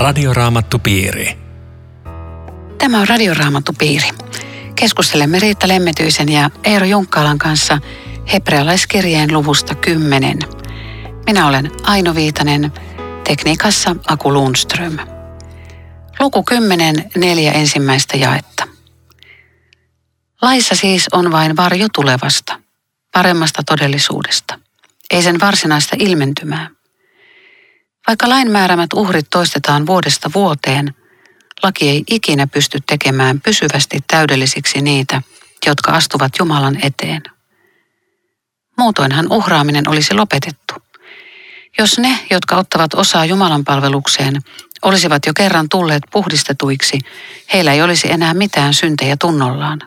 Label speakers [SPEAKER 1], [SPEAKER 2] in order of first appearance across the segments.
[SPEAKER 1] Radioraamattupiiri.
[SPEAKER 2] Tämä on Radioraamattupiiri. Keskustelemme Riitta Lemmetyisen ja Eero Junkkaalan kanssa hebrealaiskirjeen luvusta 10. Minä olen Aino Viitanen, tekniikassa Aku Lundström. Luku 10, neljä ensimmäistä jaetta. Laissa siis on vain varjo tulevasta, paremmasta todellisuudesta, ei sen varsinaista ilmentymää. Vaikka lain määräämät uhrit toistetaan vuodesta vuoteen, laki ei ikinä pysty tekemään pysyvästi täydellisiksi niitä, jotka astuvat Jumalan eteen. Muutoinhan uhraaminen olisi lopetettu. Jos ne, jotka ottavat osaa Jumalan palvelukseen, olisivat jo kerran tulleet puhdistetuiksi, heillä ei olisi enää mitään syntejä tunnollaan.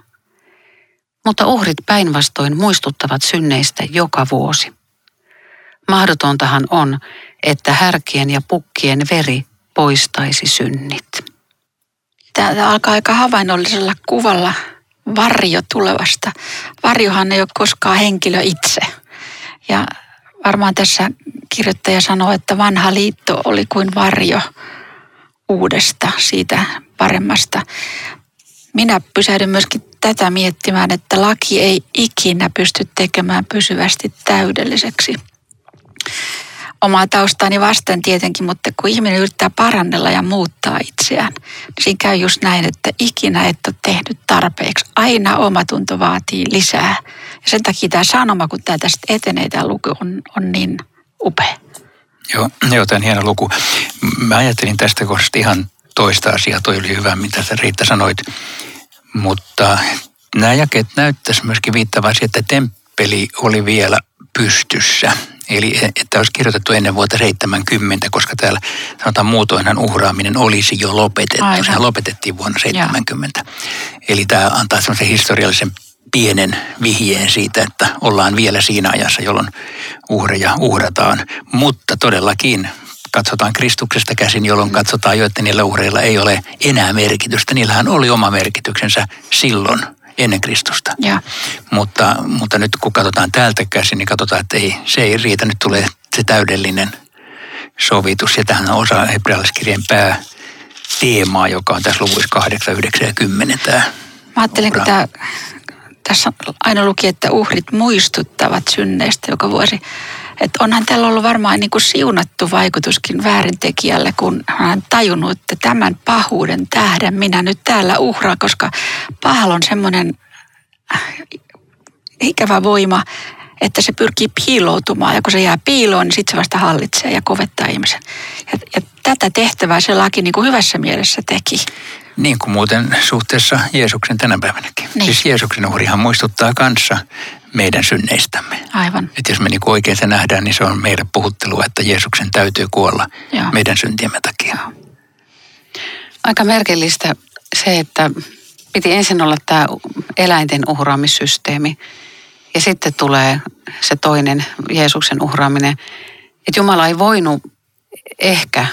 [SPEAKER 2] Mutta uhrit päinvastoin muistuttavat synneistä joka vuosi. Mahdotontahan on, että härkien ja pukkien veri poistaisi synnit.
[SPEAKER 3] Tämä alkaa aika havainnollisella kuvalla varjo tulevasta. Varjohan ei ole koskaan henkilö itse. Ja varmaan tässä kirjoittaja sanoo, että vanha liitto oli kuin varjo uudesta, siitä paremmasta. Minä pysähdyn myöskin tätä miettimään, että laki ei ikinä pysty tekemään pysyvästi täydelliseksi omaa taustaani vasten tietenkin, mutta kun ihminen yrittää parannella ja muuttaa itseään, niin siinä käy just näin, että ikinä et ole tehnyt tarpeeksi. Aina omatunto vaatii lisää. Ja sen takia tämä sanoma, kun tämä tästä etenee, tämä luku on, on niin upea.
[SPEAKER 4] Joo, joo, tämä on hieno luku. Mä ajattelin tästä kohdasta ihan toista asiaa. Toi oli hyvä, mitä sä Riitta sanoit. Mutta nämä jakeet näyttäisi myöskin viittavan siihen, että temppeli oli vielä pystyssä. Eli että olisi kirjoitettu ennen vuotta 70, koska täällä sanotaan muutoinhan uhraaminen olisi jo lopetettu. Aivan. Sehän lopetettiin vuonna 70. Ja. Eli tämä antaa semmoisen historiallisen pienen vihjeen siitä, että ollaan vielä siinä ajassa, jolloin uhreja uhrataan. Mutta todellakin katsotaan Kristuksesta käsin, jolloin mm. katsotaan jo, että niillä uhreilla ei ole enää merkitystä. Niillähän oli oma merkityksensä silloin ennen Kristusta. Ja. Mutta, mutta nyt kun katsotaan täältä käsin, niin katsotaan, että ei, se ei riitä. Nyt tulee se täydellinen sovitus. Ja tähän on osa hebrealaiskirjeen pää teemaa, joka on tässä luvuissa 8, 9 ja 10. Tämä
[SPEAKER 3] Mä ajattelin, kun tämä, tässä aina luki, että uhrit muistuttavat synneistä joka vuosi. Että onhan tällä ollut varmaan niin kuin siunattu vaikutuskin väärintekijälle, kun hän on tajunnut, että tämän pahuuden tähden minä nyt täällä uhraan, koska pahalla on semmoinen äh, ikävä voima, että se pyrkii piiloutumaan ja kun se jää piiloon, niin sitten se vasta hallitsee ja kovettaa ihmisen. Ja, ja tätä tehtävää se laki niin kuin hyvässä mielessä teki.
[SPEAKER 4] Niin kuin muuten suhteessa Jeesuksen tänä päivänäkin. Niin. Siis Jeesuksen uhrihan muistuttaa kanssa meidän synneistämme.
[SPEAKER 3] Aivan.
[SPEAKER 4] Että jos me niin oikein se nähdään, niin se on meidän puhuttelu, että Jeesuksen täytyy kuolla Joo. meidän syntiemme takia. Joo.
[SPEAKER 2] Aika merkillistä se, että piti ensin olla tämä eläinten uhraamissysteemi ja sitten tulee se toinen Jeesuksen uhraaminen. Että Jumala ei voinut ehkä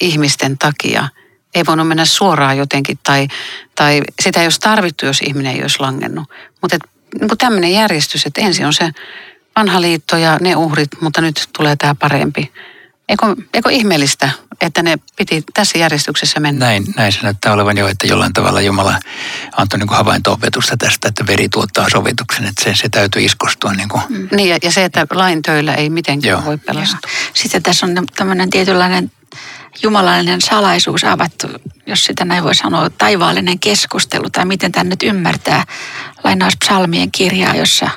[SPEAKER 2] ihmisten takia, ei voinut mennä suoraan jotenkin tai, tai sitä ei olisi tarvittu, jos ihminen ei olisi langennut. Mutta niin kuin tämmöinen järjestys, että ensin on se vanha liitto ja ne uhrit, mutta nyt tulee tämä parempi. Eikö, eikö ihmeellistä, että ne piti tässä järjestyksessä mennä?
[SPEAKER 4] Näin, näin se näyttää olevan jo, että jollain tavalla Jumala antoi niin havainto-opetusta tästä, että veri tuottaa sovituksen, että se, se täytyy iskostua. Niin, kuin.
[SPEAKER 2] Mm. niin ja, ja se, että lain töillä ei mitenkään Joo. voi pelastua. Joo.
[SPEAKER 3] Sitten tässä on tämmöinen tietynlainen jumalallinen salaisuus avattu, jos sitä näin voi sanoa, taivaallinen keskustelu, tai miten tämä nyt ymmärtää, lainaus psalmien kirjaa, jossa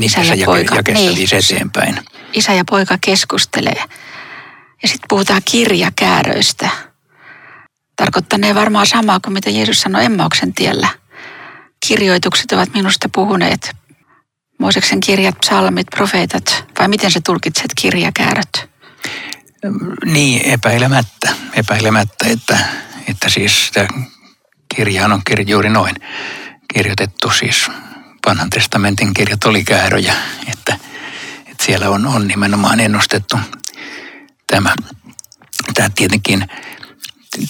[SPEAKER 4] niin, isä ja poika... Niin, eteenpäin.
[SPEAKER 3] Isä ja poika keskustelee. Ja sitten puhutaan kirjakääröistä. Tarkoittanee varmaan samaa kuin mitä Jeesus sanoi Emmauksen tiellä. Kirjoitukset ovat minusta puhuneet. Mooseksen kirjat, psalmit, profeetat, vai miten se tulkitset kirjakääröt?
[SPEAKER 4] Niin, epäilemättä. Epäilemättä, että, että siis tämä kirja on kirja juuri noin kirjoitettu. Siis vanhan testamentin kirjat oli kääröjä, että, että siellä on, on nimenomaan ennustettu tämä. Tämä tietenkin,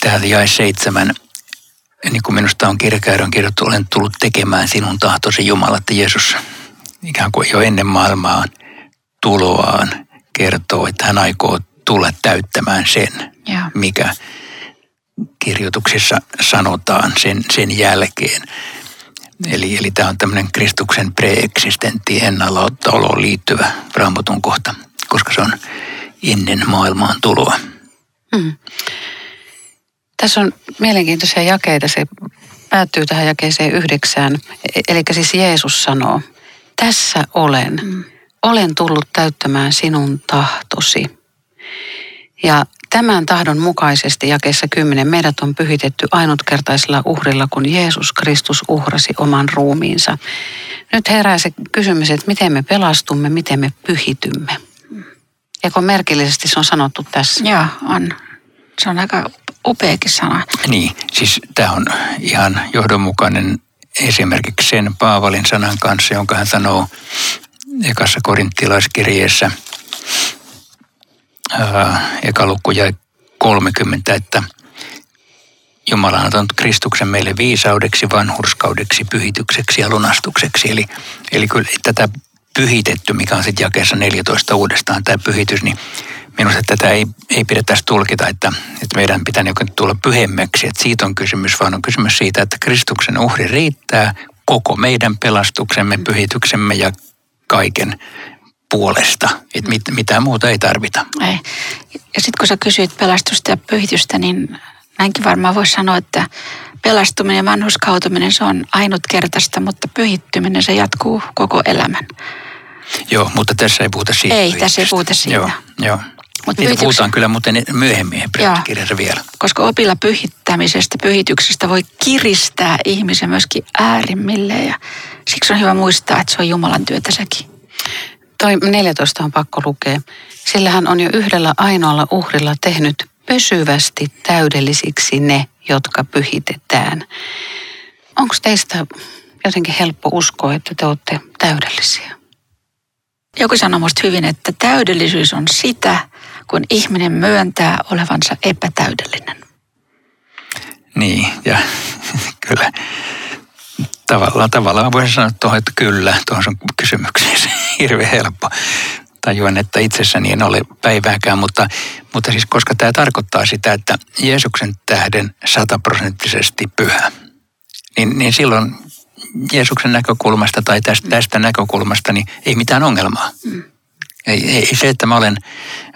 [SPEAKER 4] tämä jae seitsemän, niin kuin minusta on kirjakäärön kirjoittu, olen tullut tekemään sinun tahtosi Jumala, että Jeesus ikään kuin jo ennen maailmaa tuloaan kertoo, että hän aikoo tulla täyttämään sen, ja. mikä kirjoituksissa sanotaan sen, sen jälkeen. Eli, eli tämä on tämmöinen Kristuksen preeksistentti ennallooloon liittyvä raamatun kohta, koska se on ennen maailmaan tuloa. Mm.
[SPEAKER 2] Tässä on mielenkiintoisia jakeita. Se päättyy tähän jakeeseen yhdeksään. E, eli siis Jeesus sanoo, tässä olen. Mm. Olen tullut täyttämään sinun tahtosi. Ja tämän tahdon mukaisesti jakeessa 10 meidät on pyhitetty ainutkertaisella uhrilla, kun Jeesus Kristus uhrasi oman ruumiinsa. Nyt herää se kysymys, että miten me pelastumme, miten me pyhitymme. Ja kun merkillisesti se on sanottu tässä.
[SPEAKER 3] Joo, on. Se on aika upeakin sana.
[SPEAKER 4] Niin, siis tämä on ihan johdonmukainen esimerkiksi sen Paavalin sanan kanssa, jonka hän sanoo ekassa korinttilaiskirjeessä – eka luku jäi 30, että Jumala on antanut Kristuksen meille viisaudeksi, vanhurskaudeksi, pyhitykseksi ja lunastukseksi. Eli, eli kyllä tätä pyhitetty, mikä on sitten jakeessa 14 uudestaan tämä pyhitys, niin minusta tätä ei, ei pidä tässä tulkita, että, että meidän pitää niin tulla pyhemmäksi. Että siitä on kysymys, vaan on kysymys siitä, että Kristuksen uhri riittää koko meidän pelastuksemme, pyhityksemme ja kaiken puolesta, että mit, mitään muuta ei tarvita. Ei.
[SPEAKER 3] Ja sitten kun sä kysyit pelastusta ja pyhitystä, niin näinkin varmaan voisi sanoa, että pelastuminen ja vanhuskautuminen se on ainutkertaista, mutta pyhittyminen se jatkuu koko elämän.
[SPEAKER 4] Joo, mutta tässä ei puhuta siitä.
[SPEAKER 3] Ei, tässä ei puhuta siitä.
[SPEAKER 4] Joo, joo. Mut Niitä puhutaan kyllä muuten myöhemmin kirjassa vielä.
[SPEAKER 3] Koska opilla pyhittämisestä, pyhityksestä voi kiristää ihmisen myöskin äärimmille ja siksi on hyvä muistaa, että se on Jumalan työtä sekin.
[SPEAKER 2] Toi 14 on pakko lukea. Sillä hän on jo yhdellä ainoalla uhrilla tehnyt pysyvästi täydellisiksi ne, jotka pyhitetään. Onko teistä jotenkin helppo uskoa, että te olette täydellisiä?
[SPEAKER 3] Joku sanoi musta hyvin, että täydellisyys on sitä, kun ihminen myöntää olevansa epätäydellinen.
[SPEAKER 4] Niin, ja kyllä tavallaan, tavallaan voisin sanoa tuohon, että kyllä, tuohon sun kysymykseen hirveän helppo. Tajuan, että itsessäni en ole päivääkään, mutta, mutta siis koska tämä tarkoittaa sitä, että Jeesuksen tähden sataprosenttisesti pyhä, niin, niin silloin Jeesuksen näkökulmasta tai tästä, tästä näkökulmasta niin ei mitään ongelmaa. Mm. Ei, ei se, että mä olen,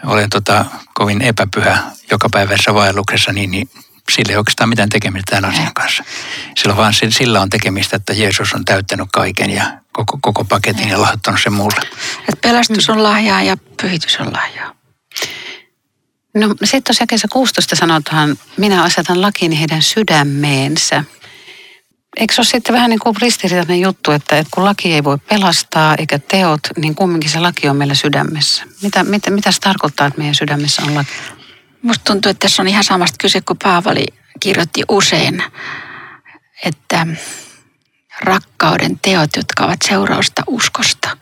[SPEAKER 4] olen tota, kovin epäpyhä joka päivässä vaelluksessa, niin, niin sillä ei oikeastaan mitään tekemistä tämän asian kanssa. Sillä vaan sillä on tekemistä, että Jeesus on täyttänyt kaiken ja koko, koko paketin ja lahjoittanut sen mulle.
[SPEAKER 3] Et pelastus on lahjaa ja pyhitys on lahjaa.
[SPEAKER 2] No sitten tuossa jakeessa 16 sanotaan, minä asetan lakini heidän sydämeensä. Eikö se ole sitten vähän niin kuin ristiriitainen juttu, että, että kun laki ei voi pelastaa eikä teot, niin kumminkin se laki on meillä sydämessä. Mitä, mitä, mitä se tarkoittaa, että meidän sydämessä on laki?
[SPEAKER 3] Musta tuntuu, että tässä on ihan samasta kyse kuin Paavali kirjoitti usein, että rakkauden teot, jotka ovat seurausta uskosta.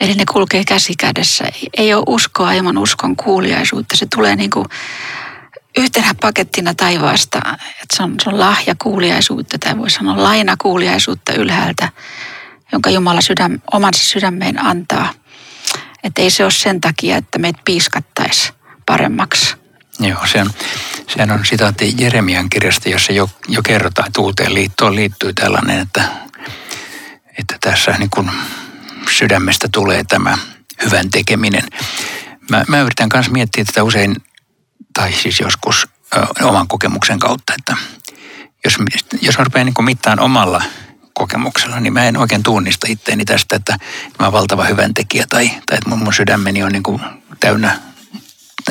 [SPEAKER 3] Eli ne kulkee käsi kädessä. Ei ole uskoa ilman uskon kuuliaisuutta. Se tulee niin kuin yhtenä pakettina taivaasta. Että se, on, se on lahja kuuliaisuutta tai voi sanoa laina kuuliaisuutta ylhäältä, jonka Jumala sydäm, omansa sydämeen antaa. Että ei se ole sen takia, että meitä piiskattaisi paremmaksi,
[SPEAKER 4] Joo, se on, on sitaatti Jeremian kirjasta, jossa jo, jo kerrotaan, että uuteen liittoon liittyy tällainen, että, että tässä niin kuin sydämestä tulee tämä hyvän tekeminen. Mä, mä yritän myös miettiä tätä usein, tai siis joskus ö, oman kokemuksen kautta, että jos, jos mä rupean niin mittaan omalla kokemuksella, niin mä en oikein tunnista itteeni tästä, että mä oon valtava hyvän tekijä tai, tai että mun, mun sydämeni on niin kuin täynnä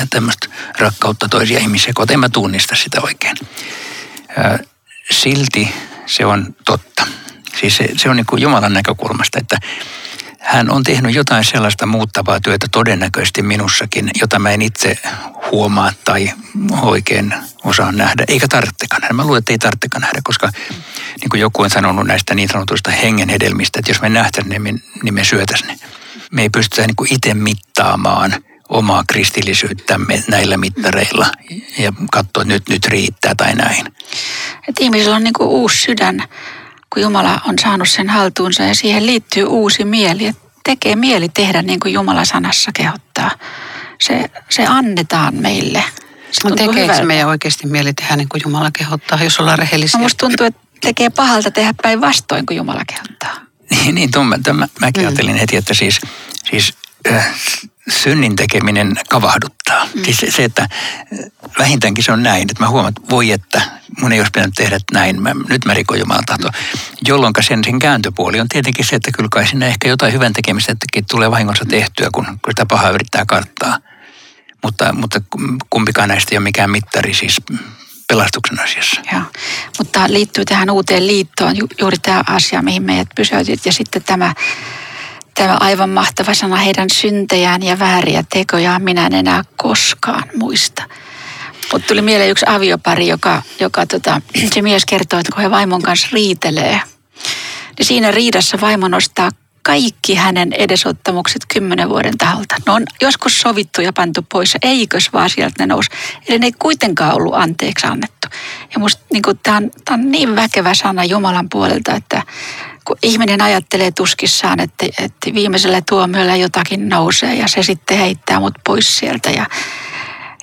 [SPEAKER 4] tämmöistä rakkautta toisia ihmisiä kohtaan. En mä tunnista sitä oikein. Silti se on totta. Siis se, se on niin kuin Jumalan näkökulmasta, että hän on tehnyt jotain sellaista muuttavaa työtä todennäköisesti minussakin, jota mä en itse huomaa tai oikein osaa nähdä, eikä tarvitsekaan nähdä. Mä luulen, että ei tarvitsekaan nähdä, koska niin kuin joku on sanonut näistä niin sanotuista hengenhedelmistä, että jos me nähtäisiin ne, niin me syötäisiin ne. Me ei pystytä niin kuin itse mittaamaan – omaa kristillisyyttämme näillä mittareilla ja katsoa, että nyt, nyt riittää tai näin.
[SPEAKER 3] Et ihmisellä on niin kuin uusi sydän, kun Jumala on saanut sen haltuunsa ja siihen liittyy uusi mieli. Et tekee mieli tehdä niin kuin Jumala sanassa kehottaa. Se, se annetaan meille. Se
[SPEAKER 2] Mutta
[SPEAKER 3] tuntuu
[SPEAKER 2] tekeekö
[SPEAKER 3] hyvältä.
[SPEAKER 2] meidän oikeasti mieli tehdä niin kuin Jumala kehottaa, jos ollaan rehellisiä?
[SPEAKER 3] No musta tuntuu, että tekee pahalta tehdä päinvastoin, kun Jumala kehottaa.
[SPEAKER 4] Niin, niin tuon, mä, mä, mäkin
[SPEAKER 2] Mm.
[SPEAKER 4] ajattelin heti, että siis, siis synnin tekeminen kavahduttaa. Mm. Siis se, että äh, vähintäänkin se on näin, että mä huomaan, että voi että mun ei olisi pitänyt tehdä näin, mä, nyt mä rikon Jumalan tahtoa. Jolloin sen, sen kääntöpuoli on tietenkin se, että kyllä kai sinne ehkä jotain hyvän tekemistä tulee vahingossa tehtyä, kun, kun sitä pahaa yrittää karttaa. Mutta, mutta kumpikaan näistä ei ole mikään mittari siis pelastuksen asiassa.
[SPEAKER 3] Joo. Mutta liittyy tähän uuteen liittoon ju- juuri tämä asia, mihin meidät pysäytit. Ja sitten tämä, tämä aivan mahtava sana, heidän syntejään ja vääriä tekojaan minä en enää koskaan muista. Mutta tuli mieleen yksi aviopari, joka, joka tota, se mies kertoo, että kun he vaimon kanssa riitelee, niin siinä riidassa vaimo nostaa kaikki hänen edesottamukset kymmenen vuoden taholta. Ne on joskus sovittu ja pantu pois, eikös vaan sieltä ne nousi. Eli ne ei kuitenkaan ollut anteeksi annettu. Ja musta niin tämä on, on niin väkevä sana Jumalan puolelta, että kun ihminen ajattelee tuskissaan, että, että viimeisellä tuomiolla jotakin nousee ja se sitten heittää mut pois sieltä ja,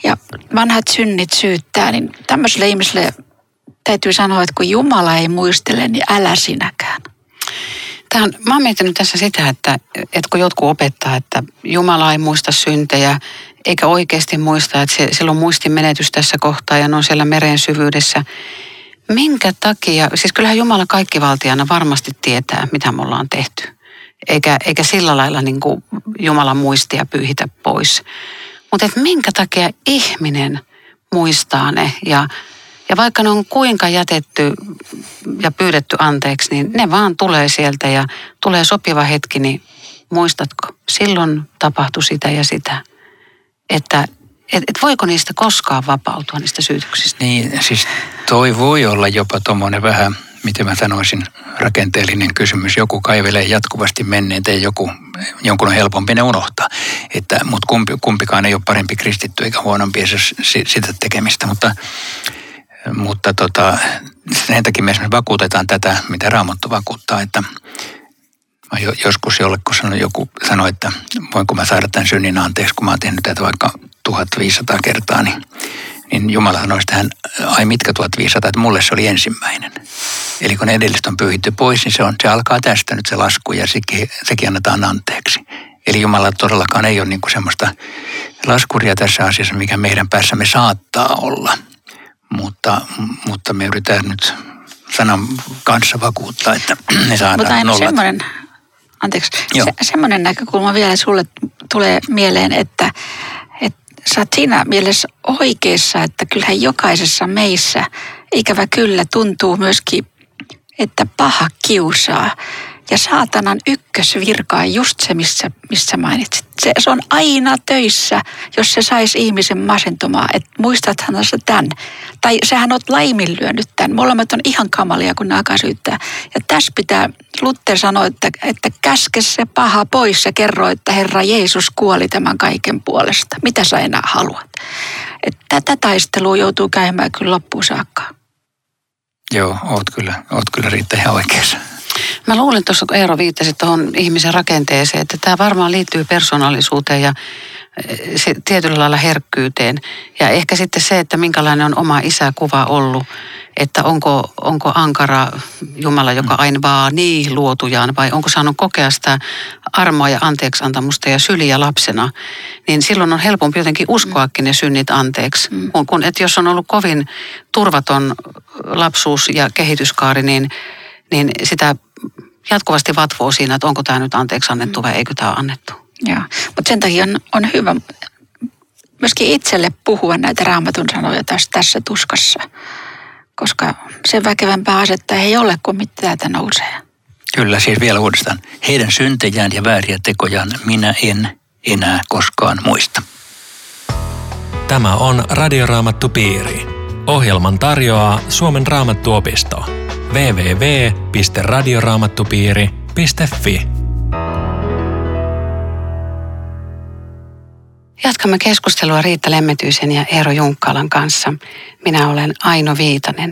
[SPEAKER 3] ja vanhat synnit syyttää, niin tämmöiselle ihmiselle täytyy sanoa, että kun Jumala ei muistele, niin älä sinäkään.
[SPEAKER 2] Tämä on, mä oon miettinyt tässä sitä, että, että kun jotkut opettaa, että Jumala ei muista syntejä, eikä oikeasti muista, että se, sillä on muistin menetys tässä kohtaa ja ne on siellä meren syvyydessä. Minkä takia, siis kyllähän Jumala kaikkivaltiana varmasti tietää, mitä me ollaan tehty. Eikä, eikä sillä lailla niin kuin Jumalan muistia pyyhitä pois. Mutta että minkä takia ihminen muistaa ne ja ja vaikka ne on kuinka jätetty ja pyydetty anteeksi, niin ne vaan tulee sieltä ja tulee sopiva hetki, niin muistatko, silloin tapahtui sitä ja sitä. Että et, et voiko niistä koskaan vapautua, niistä syytöksistä?
[SPEAKER 4] Niin, siis toi voi olla jopa tuommoinen vähän, miten mä sanoisin, rakenteellinen kysymys. Joku kaivelee jatkuvasti menneitä ja joku, jonkun on helpompi ne unohtaa. Että, mutta kumpi, kumpikaan ei ole parempi kristitty eikä huonompi se, sitä tekemistä. Mutta, mutta tota, sen takia me esimerkiksi vakuutetaan tätä, mitä Raamattu vakuuttaa, että mä jo, joskus jollekin sanoi, joku sanoi, että voinko mä saada tämän synnin anteeksi, kun mä oon tehnyt tätä vaikka 1500 kertaa, niin, niin Jumala sanoi tähän, ai mitkä 1500, että mulle se oli ensimmäinen. Eli kun edelliset on pyyhitty pois, niin se, on, se alkaa tästä nyt se lasku ja sekin, sekin annetaan anteeksi. Eli Jumala todellakaan ei ole niin kuin semmoista laskuria tässä asiassa, mikä meidän päässämme saattaa olla. Mutta, mutta me yritetään nyt sanan kanssa vakuuttaa, että ne saadaan
[SPEAKER 3] Mutta aina
[SPEAKER 4] nollat.
[SPEAKER 3] semmoinen, anteeksi,
[SPEAKER 4] Joo.
[SPEAKER 3] se, semmoinen näkökulma vielä sulle tulee mieleen, että sä oot siinä mielessä oikeassa, että kyllähän jokaisessa meissä ikävä kyllä tuntuu myöskin, että paha kiusaa. Ja saatanan ykkösvirka on just se, missä, missä mainitsit. Se, se on aina töissä, jos se saisi ihmisen masentumaan, että muistathan sä tämän. Tai sähän oot laiminlyönyt tämän. Molemmat on ihan kamalia, kun ne alkaa syyttää. Ja tässä pitää, Luther sanoi, että, että käske se paha pois ja kerro, että Herra Jeesus kuoli tämän kaiken puolesta. Mitä sä enää haluat? Että tätä taistelua joutuu käymään kyllä loppuun saakka.
[SPEAKER 4] Joo, oot kyllä, oot kyllä Riitta ihan oikeassa.
[SPEAKER 2] Mä luulen tuossa, kun Eero viittasi tuohon ihmisen rakenteeseen, että tämä varmaan liittyy persoonallisuuteen ja eh, se, tietyllä lailla herkkyyteen. Ja ehkä sitten se, että minkälainen on oma isäkuva ollut, että onko, onko ankara Jumala, joka aina vaan niin luotujaan, vai onko saanut kokea sitä armoa ja anteeksiantamusta ja syliä lapsena, niin silloin on helpompi jotenkin uskoakin ne synnit anteeksi. Mm. Kun, kun, että jos on ollut kovin turvaton lapsuus ja kehityskaari, niin, niin sitä jatkuvasti vatvoo siinä, että onko tämä nyt anteeksi annettu vai eikö tämä ole annettu.
[SPEAKER 3] Joo, mutta sen takia on, on hyvä myöskin itselle puhua näitä raamatun sanoja tässä, tässä tuskassa. Koska sen väkevämpää asetta ei ole kuin mitä täältä nousee.
[SPEAKER 4] Kyllä, siis vielä uudestaan. Heidän syntejään ja vääriä tekojaan minä en enää koskaan muista.
[SPEAKER 1] Tämä on Radioraamattu Piiri. Ohjelman tarjoaa Suomen Raamattuopisto. www.radioraamattupiiri.fi
[SPEAKER 2] Jatkamme keskustelua Riitta Lemmetyisen ja Eero Junkkalan kanssa. Minä olen Aino Viitanen.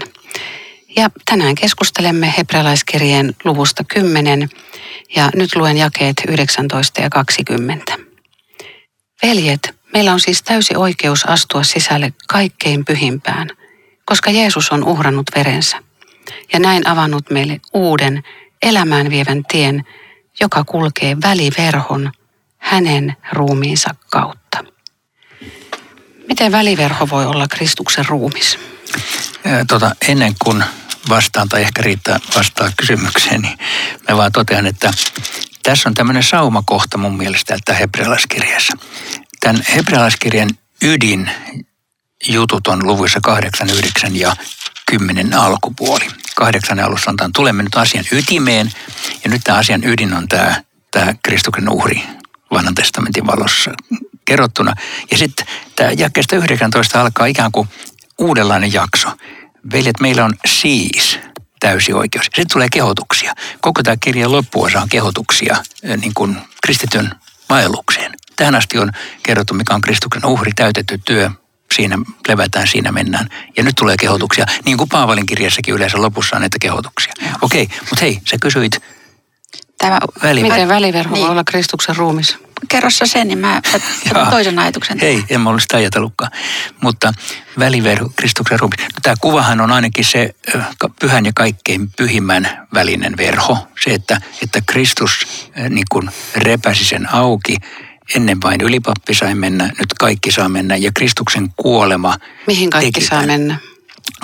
[SPEAKER 2] Ja tänään keskustelemme hebrealaiskirjeen luvusta 10 ja nyt luen jakeet 19 ja 20. Veljet, Meillä on siis täysi oikeus astua sisälle kaikkein pyhimpään, koska Jeesus on uhrannut verensä ja näin avannut meille uuden elämään vievän tien, joka kulkee väliverhon hänen ruumiinsa kautta. Miten väliverho voi olla Kristuksen ruumis?
[SPEAKER 4] Tota, ennen kuin vastaan tai ehkä riittää vastaa kysymykseen, niin mä vaan totean, että tässä on tämmöinen saumakohta mun mielestä että hebrealaiskirjassa. Tämän hebrealaiskirjan ydin jutut on luvuissa 8, 9 ja 10 alkupuoli. Kahdeksan alussa on tulemme nyt asian ytimeen ja nyt tämä asian ydin on tämä, tämä Kristuksen uhri vanhan testamentin valossa kerrottuna. Ja sitten tämä jakeesta 19 alkaa ikään kuin uudenlainen jakso. Veljet, meillä on siis täysi oikeus. Sitten tulee kehotuksia. Koko tämä kirjan loppuosa on kehotuksia niin kuin kristityn vaellukseen. Tähän asti on kerrottu, mikä on Kristuksen uhri, täytetty työ, siinä levätään, siinä mennään. Ja nyt tulee kehotuksia, niin kuin Paavalin kirjassakin yleensä lopussa on näitä kehotuksia. Okei, okay, mutta hei, sä kysyit
[SPEAKER 2] Tämä, väliverho. Miten väliverho niin. voi olla Kristuksen ruumis?
[SPEAKER 3] Kerro sä sen, niin mä otan toisen ajatuksen.
[SPEAKER 4] Hei, en mä olisi sitä ajatellutkaan. Mutta väliverho, Kristuksen ruumis. No, tämä kuvahan on ainakin se pyhän ja kaikkein pyhimmän välinen verho. Se, että, että Kristus niin kuin repäsi sen auki Ennen vain ylipappi sai mennä, nyt kaikki saa mennä ja Kristuksen kuolema.
[SPEAKER 2] Mihin kaikki saa mennä?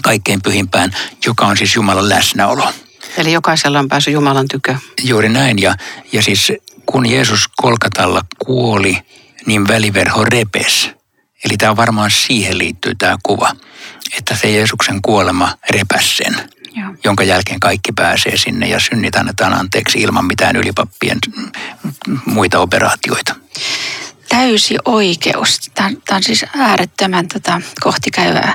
[SPEAKER 4] Kaikkein pyhimpään, joka on siis Jumalan läsnäolo.
[SPEAKER 2] Eli jokaisella on päässyt Jumalan tykö.
[SPEAKER 4] Juuri näin ja, ja siis kun Jeesus Kolkatalla kuoli, niin väliverho repes. Eli tämä varmaan siihen liittyy tämä kuva, että se Jeesuksen kuolema repäs sen. Joo. jonka jälkeen kaikki pääsee sinne ja synnit annetaan anteeksi ilman mitään ylipappien muita operaatioita.
[SPEAKER 3] Täysi oikeus. Tämä on siis äärettömän tota, kohtikäyvää.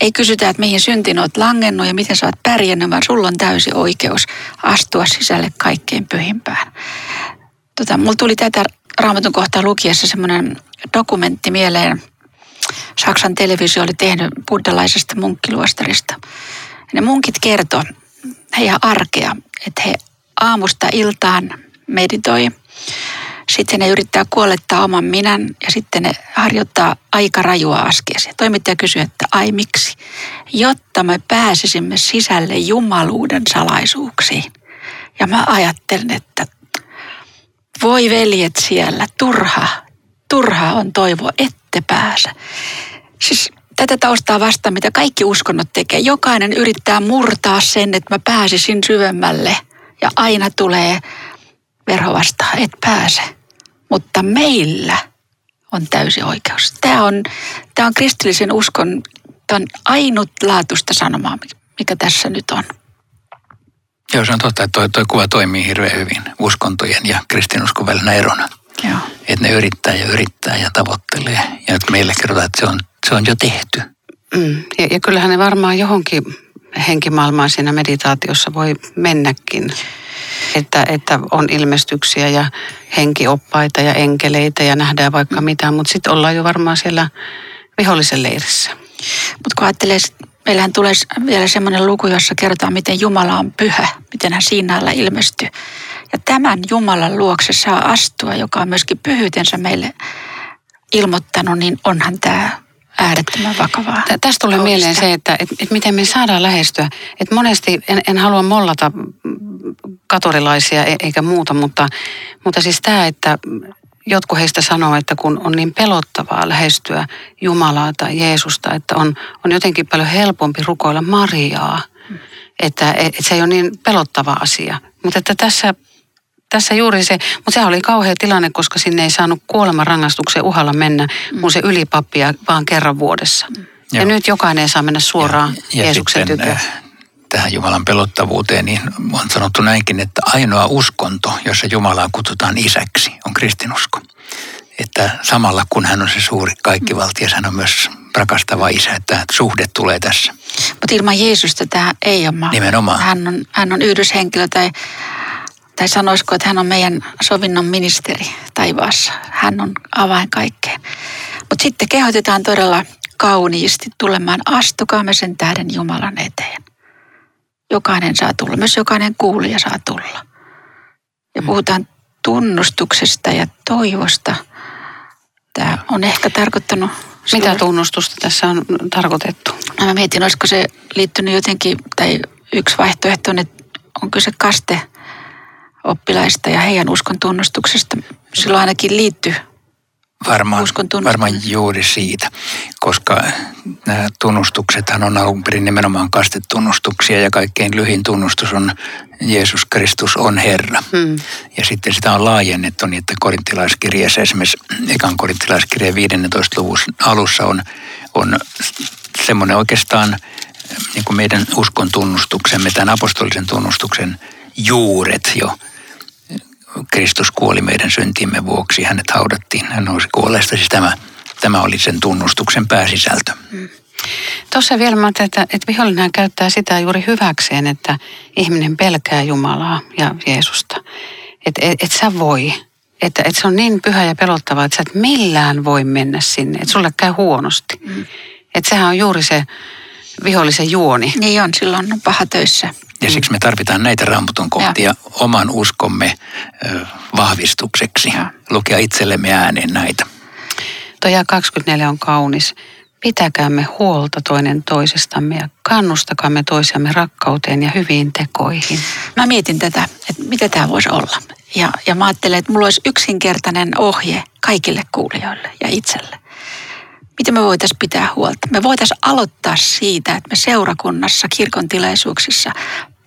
[SPEAKER 3] Ei kysytä, että mihin syntiin olet langennut ja miten sä oot pärjännyt, vaan sulla on täysi oikeus astua sisälle kaikkein pyhimpään. Tota, mulla tuli tätä raamatun kohtaa lukiessa semmoinen dokumentti mieleen. Saksan televisio oli tehnyt buddhalaisesta munkkiluostarista. Ne munkit kertoo heidän arkea, että he aamusta iltaan meditoi. Sitten ne yrittää kuolettaa oman minän ja sitten ne harjoittaa aika rajua askeesia. Toimittaja kysyy, että ai miksi? Jotta me pääsisimme sisälle jumaluuden salaisuuksiin. Ja mä ajattelen, että voi veljet siellä, turha, turha on toivo, ette pääse. Siis tätä taustaa vastaan, mitä kaikki uskonnot tekee. Jokainen yrittää murtaa sen, että mä pääsisin syvemmälle. Ja aina tulee verho vastaan, et pääse. Mutta meillä on täysi oikeus. Tämä on, tämä on kristillisen uskon tämä on ainutlaatuista sanomaa, mikä tässä nyt on.
[SPEAKER 4] Joo, se on totta, että toi kuva toimii hirveän hyvin uskontojen ja kristinuskon välillä erona. Joo. Että ne yrittää ja yrittää ja tavoittelee. Ja nyt meille kerrotaan, että se on se on jo tehty.
[SPEAKER 2] Mm. Ja, ja kyllähän ne varmaan johonkin henkimaailmaan siinä meditaatiossa voi mennäkin. Että, että on ilmestyksiä ja henkioppaita ja enkeleitä ja nähdään vaikka mitä, mutta sitten ollaan jo varmaan siellä vihollisen leirissä.
[SPEAKER 3] Mutta kun ajattelee, meillähän tulee vielä semmoinen luku, jossa kerrotaan, miten Jumala on pyhä, miten hän Siinailla ilmestyy. Ja tämän Jumalan luokse saa astua, joka on myöskin pyhyytensä meille ilmoittanut, niin onhan tämä äärettömän vakavaa.
[SPEAKER 2] Tästä tulee mieleen se, että, että, että miten me saadaan lähestyä. Että monesti, en, en halua mollata katolilaisia e, eikä muuta, mutta, mutta siis tämä, että jotkut heistä sanoo, että kun on niin pelottavaa lähestyä Jumalaa tai Jeesusta, että on, on jotenkin paljon helpompi rukoilla Mariaa. Että, että se ei ole niin pelottava asia. Mutta että tässä tässä juuri se, mutta se oli kauhea tilanne, koska sinne ei saanut kuolemanrangaistuksen uhalla mennä, mm. kun se ylipappia vaan kerran vuodessa. Mm. Ja Joo. nyt jokainen saa mennä suoraan ja, ja Jeesuksen tykö. Äh,
[SPEAKER 4] tähän Jumalan pelottavuuteen, niin on sanottu näinkin, että ainoa uskonto, jossa Jumalaa kutsutaan isäksi, on kristinusko. Että samalla kun hän on se suuri kaikkivaltias, hän on myös rakastava isä, että suhde tulee tässä.
[SPEAKER 3] Mutta ilman Jeesusta tämä ei ole
[SPEAKER 4] Nimenomaan.
[SPEAKER 3] Hän on, hän on yhdyshenkilö tai tai sanoisiko, että hän on meidän sovinnon ministeri taivaassa. Hän on avain kaikkeen. Mutta sitten kehotetaan todella kauniisti tulemaan, astukaamme sen tähden Jumalan eteen. Jokainen saa tulla, myös jokainen kuulija saa tulla. Ja mm. puhutaan tunnustuksesta ja toivosta. Tämä on ehkä tarkoittanut...
[SPEAKER 2] Mitä tunnustusta tässä on tarkoitettu?
[SPEAKER 3] Mä mietin, olisiko se liittynyt jotenkin, tai yksi vaihtoehto on, että on kyse kaste oppilaista ja heidän uskon tunnustuksesta. Silloin ainakin liittyy
[SPEAKER 4] Varmaan, varmaan juuri siitä, koska nämä tunnustuksethan on alun perin nimenomaan kastetunnustuksia ja kaikkein lyhin tunnustus on Jeesus Kristus on Herra.
[SPEAKER 2] Hmm.
[SPEAKER 4] Ja sitten sitä on laajennettu niin, että korintilaiskirjeessä esimerkiksi ekan korintilaiskirjeen 15. luvun alussa on, on semmoinen oikeastaan niin kuin meidän uskon tunnustuksemme, tämän apostolisen tunnustuksen juuret jo. Kristus kuoli meidän syntimme vuoksi, hänet haudattiin, hän nousi kuolleesta. Siis tämä, tämä oli sen tunnustuksen pääsisältö.
[SPEAKER 2] Tuossa vielä mä että, että vihollinen käyttää sitä juuri hyväkseen, että ihminen pelkää Jumalaa ja Jeesusta. Että et, et sä voi. Että et se on niin pyhä ja pelottava, että sä et millään voi mennä sinne. Että sulle käy huonosti. Mm. Että sehän on juuri se vihollisen juoni.
[SPEAKER 3] Niin on, silloin on paha töissä.
[SPEAKER 4] Ja siksi me tarvitaan näitä raamatun kohtia oman uskomme vahvistukseksi.
[SPEAKER 3] Ja.
[SPEAKER 4] Lukea itsellemme ääneen näitä.
[SPEAKER 2] Tuo jää 24 on kaunis. Pitäkäämme huolta toinen toisestamme ja kannustakaamme toisiamme rakkauteen ja hyviin tekoihin.
[SPEAKER 3] Mä mietin tätä, että mitä tämä voisi olla. Ja, ja mä ajattelen, että mulla olisi yksinkertainen ohje kaikille kuulijoille ja itselle. Miten me voitaisiin pitää huolta? Me voitaisiin aloittaa siitä, että me seurakunnassa, kirkon tilaisuuksissa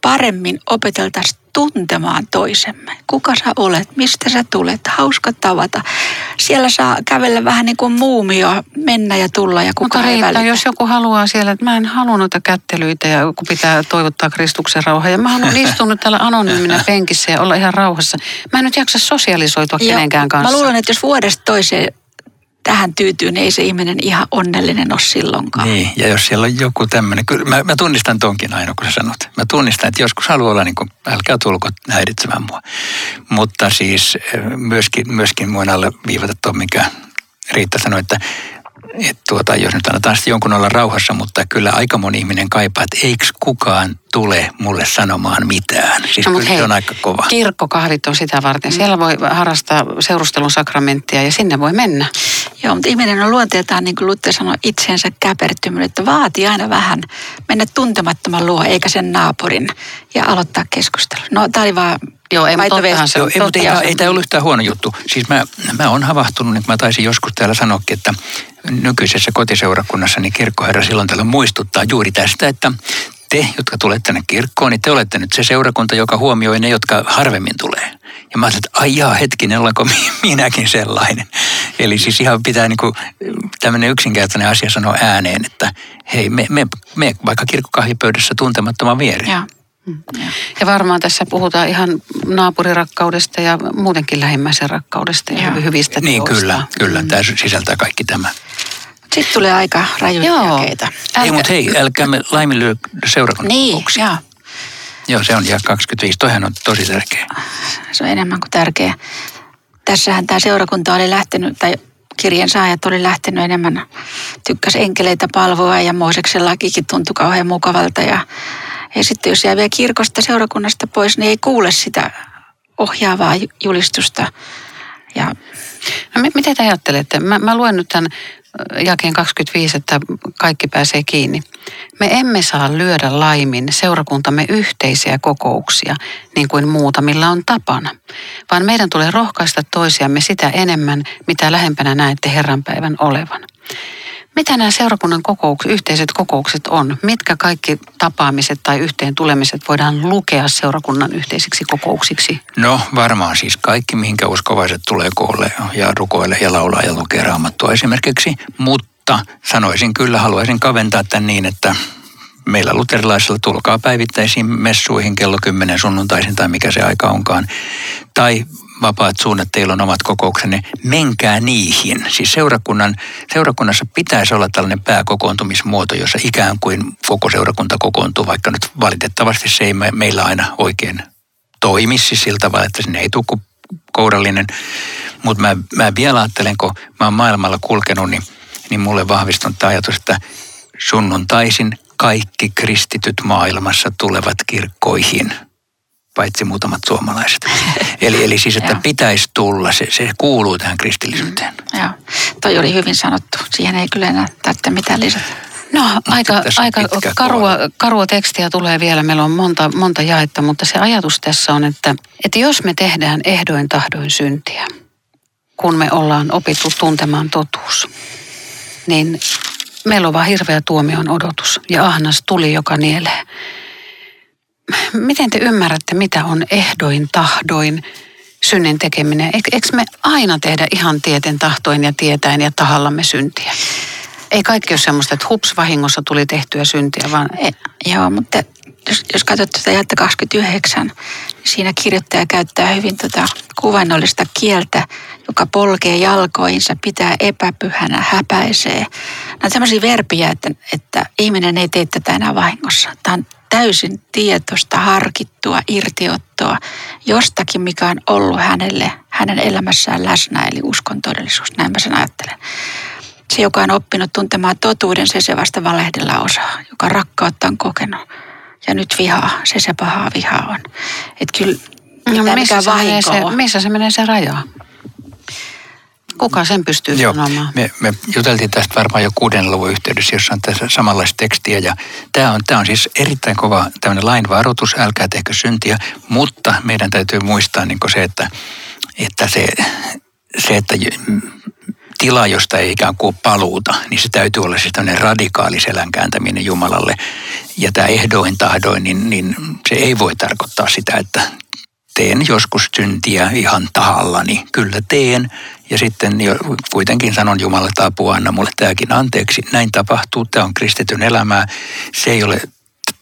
[SPEAKER 3] paremmin opeteltaisiin tuntemaan toisemme. Kuka sä olet? Mistä sä tulet? Hauska tavata. Siellä saa kävellä vähän niin kuin muumio, mennä ja tulla ja kuka
[SPEAKER 2] Mutta
[SPEAKER 3] ei
[SPEAKER 2] Riitta,
[SPEAKER 3] välitä.
[SPEAKER 2] jos joku haluaa siellä, että mä en halua noita kättelyitä ja kun pitää toivottaa Kristuksen rauhaa. Ja mä haluan istua nyt täällä anonyyminä penkissä ja olla ihan rauhassa. Mä en nyt jaksa sosialisoitua
[SPEAKER 3] Joo,
[SPEAKER 2] kenenkään kanssa.
[SPEAKER 3] Mä luulen, että jos vuodesta toiseen tähän tyytyy, niin ei se ihminen ihan onnellinen ole silloinkaan.
[SPEAKER 4] Niin, ja jos siellä on joku tämmöinen, kyllä mä, mä tunnistan tonkin aina, kun sä sanot. Mä tunnistan, että joskus haluaa olla niin kuin, älkää tulko häiritsemään mua. Mutta siis eh, myöskin, myöskin voin alle viivata tuon, mikä Riitta sanoi, että et tuota, jos nyt annetaan sitten jonkun olla rauhassa, mutta kyllä aika moni ihminen kaipaa, että eikö kukaan tule mulle sanomaan mitään. Siis
[SPEAKER 2] No, hei,
[SPEAKER 4] se on aika kova.
[SPEAKER 2] Kirkkokahvit on sitä varten. Siellä voi harrastaa seurustelun sakramenttia ja sinne voi mennä.
[SPEAKER 3] Joo, mutta ihminen on luonteeltaan, niin kuin Luther sanoi, itsensä käpertyminen, että vaatii aina vähän mennä tuntemattoman luo, eikä sen naapurin, ja aloittaa keskustelun. No, tämä oli vaan
[SPEAKER 2] Joo, ei, mutta se
[SPEAKER 4] Joo, ei, mutta ei,
[SPEAKER 2] totta
[SPEAKER 4] tämä- ei tämä ollut yhtään huono juttu. Siis mä, mä oon havahtunut, niin mä taisin joskus täällä sanoakin, että nykyisessä kotiseurakunnassa niin kirkkoherra silloin tällä muistuttaa juuri tästä, että te, jotka tulette tänne kirkkoon, niin te olette nyt se seurakunta, joka huomioi ne, jotka harvemmin tulee. Ja mä ajattelin, että ai jaa, hetkinen, olenko mi- minäkin sellainen. Eli siis ihan pitää niin kuin, tämmöinen yksinkertainen asia sanoa ääneen, että hei, me, me, me vaikka kirkkokahvipöydässä tuntemattoman viereen.
[SPEAKER 3] Joo.
[SPEAKER 2] Ja varmaan tässä puhutaan ihan naapurirakkaudesta ja muutenkin lähimmäisen rakkaudesta ja
[SPEAKER 3] Joo.
[SPEAKER 2] hyvistä
[SPEAKER 4] Niin
[SPEAKER 2] teoista.
[SPEAKER 4] kyllä, kyllä. Tämä sisältää kaikki tämä.
[SPEAKER 3] Sitten tulee aika rajuja
[SPEAKER 2] Joo.
[SPEAKER 3] jakeita.
[SPEAKER 4] Ei, mutta hei, älkää me laiminlyö seurakunnan
[SPEAKER 3] Niin,
[SPEAKER 4] kokouksia.
[SPEAKER 3] joo.
[SPEAKER 4] Joo, se on ja 25. Toihan on tosi tärkeä.
[SPEAKER 3] Se on enemmän kuin tärkeä. Tässähän tämä seurakunta oli lähtenyt, tai kirjan saajat oli lähtenyt enemmän, tykkäs enkeleitä palvoa ja Mooseksen lakikin tuntui kauhean mukavalta. Ja, ja sitten jos jää vielä kirkosta seurakunnasta pois, niin ei kuule sitä ohjaavaa ju- julistusta. Ja
[SPEAKER 2] No, mi- miten te ajattelette? Mä, mä luen nyt tämän jakeen 25, että kaikki pääsee kiinni. Me emme saa lyödä laimin seurakuntamme yhteisiä kokouksia, niin kuin muutamilla on tapana, vaan meidän tulee rohkaista toisiamme sitä enemmän, mitä lähempänä näette Herranpäivän olevan. Mitä nämä seurakunnan kokoukset, yhteiset kokoukset on? Mitkä kaikki tapaamiset tai yhteen tulemiset voidaan lukea seurakunnan yhteisiksi kokouksiksi?
[SPEAKER 4] No varmaan siis kaikki, mihinkä uskovaiset tulee koolle ja rukoile ja laulaa ja lukee raamattua esimerkiksi. Mutta sanoisin kyllä, haluaisin kaventaa tämän niin, että meillä luterilaisilla tulkaa päivittäisiin messuihin kello 10 sunnuntaisin tai mikä se aika onkaan. Tai vapaat suunnat, teillä on omat kokouksenne, menkää niihin. Siis seurakunnan, seurakunnassa pitäisi olla tällainen pääkokoontumismuoto, jossa ikään kuin koko seurakunta kokoontuu, vaikka nyt valitettavasti se ei me, meillä aina oikein toimi siis sillä tavalla, että sinne ei tule kourallinen. Mutta mä, mä vielä ajattelen, kun mä oon maailmalla kulkenut, niin, niin mulle vahvistunut ajatus, että sunnuntaisin kaikki kristityt maailmassa tulevat kirkkoihin. Paitsi muutamat suomalaiset. eli, eli siis, että pitäisi tulla, se, se kuuluu tähän kristillisyyteen.
[SPEAKER 3] Mm, joo, toi oli hyvin sanottu. Siihen ei kyllä enää tarvitse mitään lisätä.
[SPEAKER 2] No aika, aika karua, karua tekstiä tulee vielä. Meillä on monta, monta jaetta, mutta se ajatus tässä on, että, että jos me tehdään ehdoin tahdoin syntiä, kun me ollaan opittu tuntemaan totuus, niin meillä on vaan hirveä tuomion odotus ja ahnas tuli, joka nielee. Miten te ymmärrätte, mitä on ehdoin tahdoin synnin tekeminen? Eikö me aina tehdä ihan tieten tahtoin ja tietäen ja tahallamme syntiä? Ei kaikki ole semmoista, että hups vahingossa tuli tehtyä syntiä, vaan...
[SPEAKER 3] E, joo, mutta jos, jos katsot tätä jättä 29, niin siinä kirjoittaja käyttää hyvin tota kuvainnollista kieltä, joka polkee jalkoinsa, pitää epäpyhänä, häpäisee. Nämä on sellaisia verbiä, että, että ihminen ei tee tätä enää vahingossa. Tämä on täysin tietoista, harkittua irtiottoa jostakin, mikä on ollut hänelle, hänen elämässään läsnä, eli uskon todellisuus. Näin mä sen ajattelen. Se, joka on oppinut tuntemaan totuuden, se se vasta valehdella osaa, joka rakkautta on kokenut. Ja nyt vihaa, se se pahaa vihaa on. Että kyllä
[SPEAKER 2] no, missä, se se, missä se menee se raja? Kuka sen pystyy Joo, sanomaan?
[SPEAKER 4] Me, me juteltiin tästä varmaan jo kuuden luvun yhteydessä, jossa on tässä samanlaista tekstiä. Ja tämä on, tämä on siis erittäin kova tämmöinen lainvaroitus, älkää tehkö syntiä, mutta meidän täytyy muistaa niin se, että, että se, se, että tila, josta ei ikään kuin paluuta, niin se täytyy olla siis tämmöinen radikaali selän kääntäminen Jumalalle. Ja tämä ehdoin tahdoin, niin, niin se ei voi tarkoittaa sitä, että teen joskus syntiä ihan tahallani. Kyllä teen. Ja sitten jo, kuitenkin sanon Jumalalle, että apua, anna mulle tämäkin anteeksi. Näin tapahtuu, tämä on kristityn elämää. Se ei ole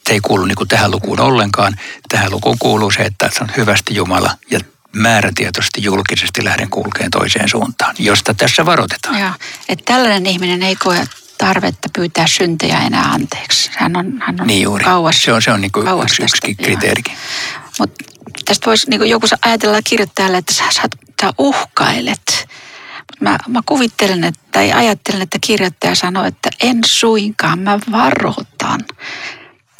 [SPEAKER 4] se ei kuulu niin kuin tähän lukuun ollenkaan. Tähän lukuun kuuluu se, että se on hyvästi Jumala ja määrätietoisesti julkisesti lähden kulkeen toiseen suuntaan, josta tässä varoitetaan.
[SPEAKER 3] Joo, että tällainen ihminen ei koe tarvetta pyytää syntejä enää anteeksi. Hän on, hän on
[SPEAKER 4] niin juuri.
[SPEAKER 3] kauas.
[SPEAKER 4] Se on, se on niin kuin yksi, yksi kriteerikin.
[SPEAKER 3] Mutta tästä voisi niin joku ajatella kirjoittajalle, että sä, sä, uhkailet. Mä, mä kuvittelen, että, tai ajattelen, että kirjoittaja sanoo, että en suinkaan, mä varoitan.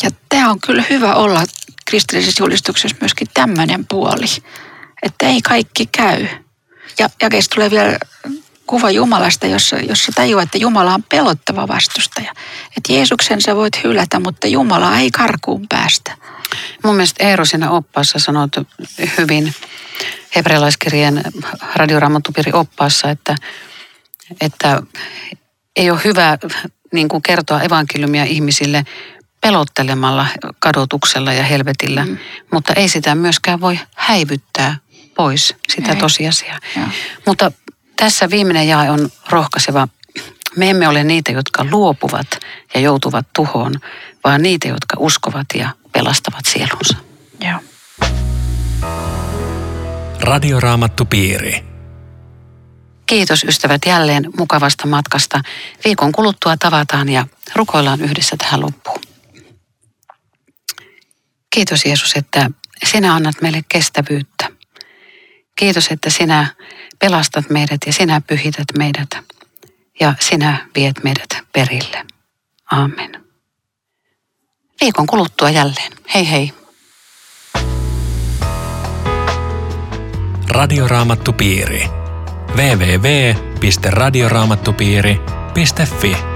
[SPEAKER 3] Ja tämä on kyllä hyvä olla kristillisessä julistuksessa myöskin tämmöinen puoli että ei kaikki käy. Ja jakeessa tulee vielä kuva Jumalasta, jossa, jossa tajuaa, että Jumala on pelottava vastustaja. Että Jeesuksen sä voit hylätä, mutta Jumala ei karkuun päästä.
[SPEAKER 2] Mun mielestä Eero siinä oppaassa sanoo hyvin hebrealaiskirjeen radioraamattupiiri oppaassa, että, että ei ole hyvä niin kuin kertoa evankeliumia ihmisille pelottelemalla kadotuksella ja helvetillä, mm. mutta ei sitä myöskään voi häivyttää pois sitä Ei. tosiasiaa. Ja. Mutta tässä viimeinen jae on rohkaiseva. Me emme ole niitä, jotka luopuvat ja joutuvat tuhoon, vaan niitä, jotka uskovat ja pelastavat sielunsa.
[SPEAKER 3] Joo.
[SPEAKER 1] Radioraamattupiiri.
[SPEAKER 2] Kiitos ystävät jälleen mukavasta matkasta. Viikon kuluttua tavataan ja rukoillaan yhdessä tähän loppuun. Kiitos Jeesus, että sinä annat meille kestävyyttä. Kiitos, että sinä pelastat meidät ja sinä pyhität meidät ja sinä viet meidät perille. Amen. Viikon kuluttua jälleen. Hei hei.
[SPEAKER 1] Radioraamattupiiri. www.radioraamattupiiri.fi